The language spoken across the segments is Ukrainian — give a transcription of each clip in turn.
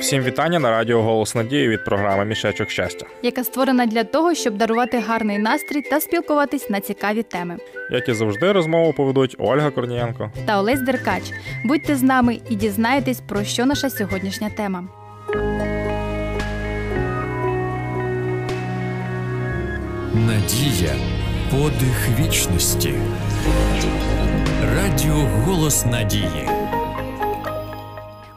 Всім вітання на радіо Голос Надії від програми Мішечок щастя, яка створена для того, щоб дарувати гарний настрій та спілкуватись на цікаві теми. Як і завжди, розмову поведуть Ольга Корнієнко та Олесь Деркач. Будьте з нами і дізнаєтесь, про що наша сьогоднішня тема. Надія подих вічності. Радіо Голос Надії.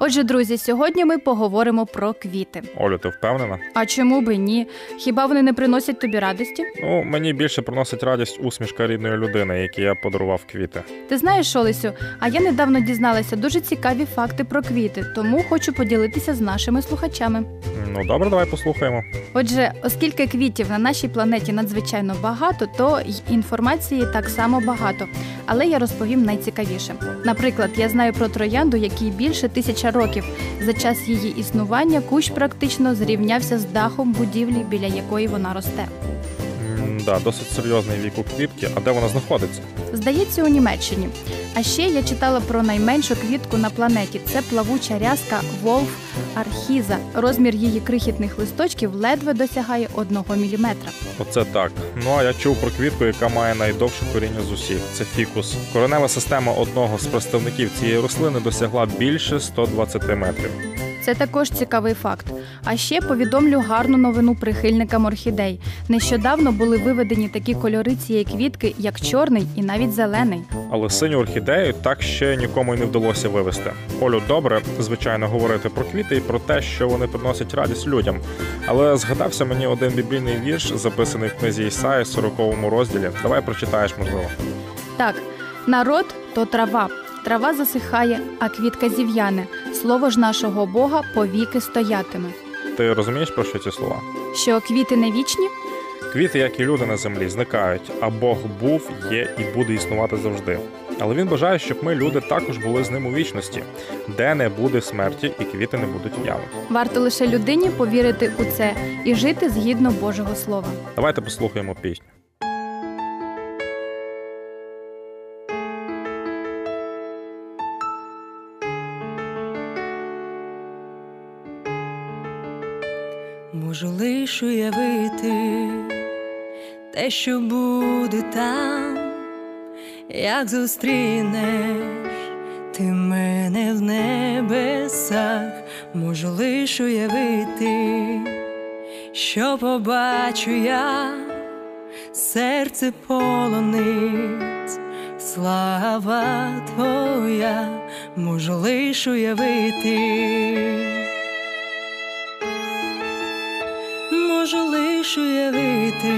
Отже, друзі, сьогодні ми поговоримо про квіти. Олю, ти впевнена? А чому би ні? Хіба вони не приносять тобі радості? Ну, мені більше приносить радість усмішка рідної людини, якій я подарував квіти. Ти знаєш, Олесю, а я недавно дізналася дуже цікаві факти про квіти, тому хочу поділитися з нашими слухачами. Ну добре, давай послухаємо. Отже, оскільки квітів на нашій планеті надзвичайно багато, то й інформації так само багато. Але я розповім найцікавіше. Наприклад, я знаю про троянду, якій більше тисяча років. За час її існування кущ практично зрівнявся з дахом будівлі, біля якої вона росте. Да, досить серйозний вік у квітки. А де вона знаходиться? Здається, у Німеччині. А ще я читала про найменшу квітку на планеті. Це плавуча рязка Волф Архіза. Розмір її крихітних листочків ледве досягає одного міліметра. Оце так. Ну а я чув про квітку, яка має найдовше коріння з усіх. Це фікус. Коренева система одного з представників цієї рослини досягла більше 120 метрів. Це також цікавий факт. А ще повідомлю гарну новину прихильникам орхідей. Нещодавно були виведені такі кольори цієї квітки, як чорний і навіть зелений. Але синю орхідею так ще нікому й не вдалося вивести. Олю добре, звичайно, говорити про квіти і про те, що вони приносять радість людям. Але згадався мені один біблійний вірш, записаний в книзі Ісаї, 40 розділі. Давай прочитаєш, можливо. Так, народ то трава. Трава засихає, а квітка зів'яне. Слово ж нашого Бога повіки стоятиме. Ти розумієш про що ці слова? Що квіти не вічні? Квіти, як і люди на землі, зникають, а Бог був, є і буде існувати завжди. Але він бажає, щоб ми, люди, також були з ним у вічності, де не буде смерті і квіти не будуть в'янути. Варто лише людині повірити у це і жити згідно Божого Слова. Давайте послухаємо пісню. Можу лиш уявити те, що буде там, як зустрінеш ти мене в небесах, можу лиш уявити, що побачу я, серце полонить, слава твоя, можу лиш уявити. Можу лиш уявити,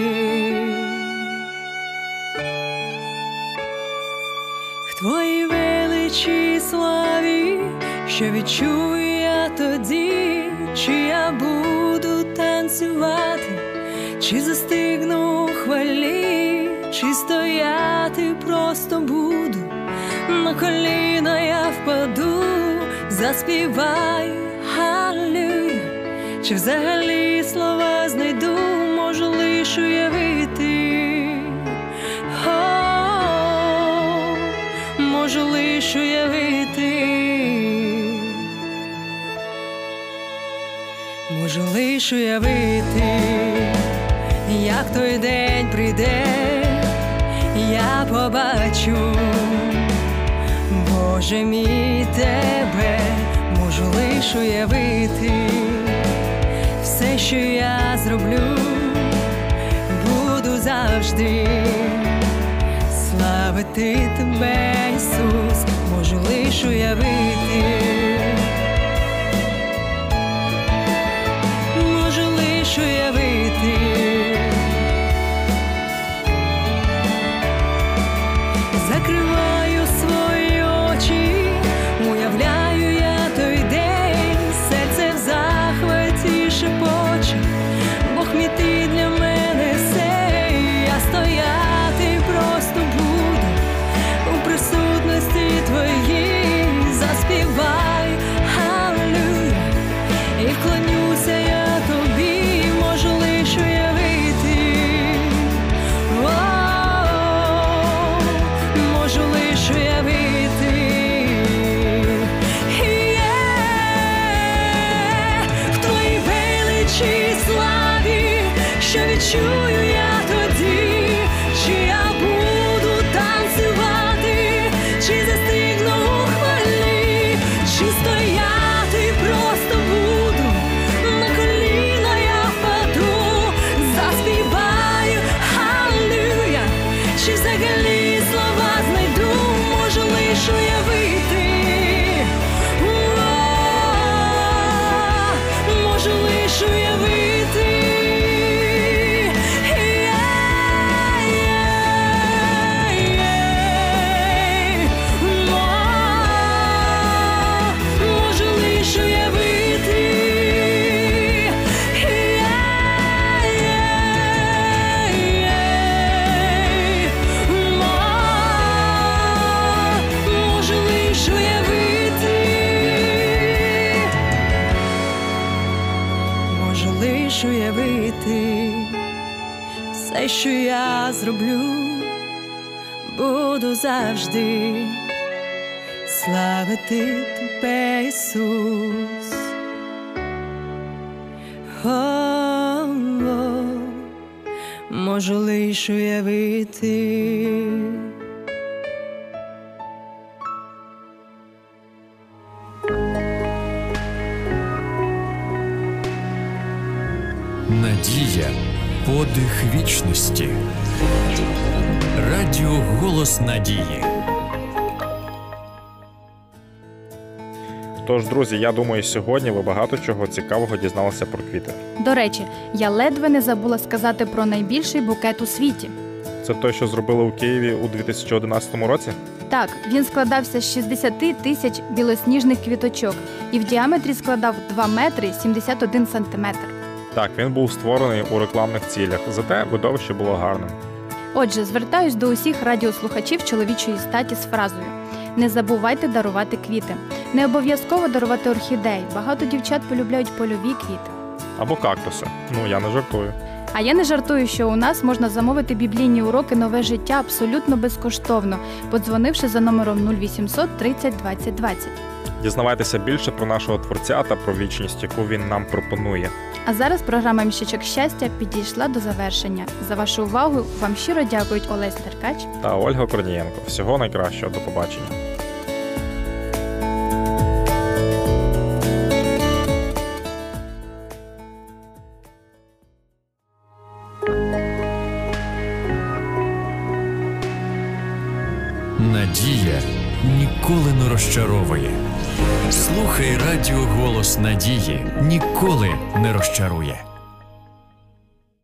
в твоїй величі славі, що відчую я тоді, чи я буду танцювати, чи застигну хвалі, чи стояти просто буду, на коліна я впаду, заспіваю чи взагалі слова знайду, можу лиш уявити, можу лиш уявити, можу лиш уявити, як той день прийде, я побачу, Боже мій тебе, можу лиш уявити все, що я зроблю, буду завжди. Славити тебе, Ісус, можу лиш уявити, відчую уявити все, що я зроблю, буду завжди славити тебе, Ісус. О, о, можу лиш уявити. Подих вічності. Радіо Голос Надії. Тож, друзі, я думаю, сьогодні ви багато чого цікавого дізналися про квіти. До речі, я ледве не забула сказати про найбільший букет у світі. Це той, що зробили у Києві у 2011 році. Так, він складався з 60 тисяч білосніжних квіточок і в діаметрі складав 2 метри 71 сантиметр. Так, він був створений у рекламних цілях, зате видовище було гарним. Отже, звертаюсь до усіх радіослухачів чоловічої статі з фразою: не забувайте дарувати квіти. Не обов'язково дарувати орхідей. Багато дівчат полюбляють польові квіти. Або кактуси. Ну я не жартую. А я не жартую, що у нас можна замовити біблійні уроки нове життя абсолютно безкоштовно, подзвонивши за номером 0800 30 20 20. Дізнавайтеся більше про нашого творця та про вічність, яку він нам пропонує. А зараз програма Міщичок щастя підійшла до завершення. За вашу увагу вам щиро дякують Олесь Деркач. Та Ольга Корнієнко. Всього найкращого. До побачення. Надія ніколи не розчаровує. Слухай Радіо Голос Надії ніколи не розчарує.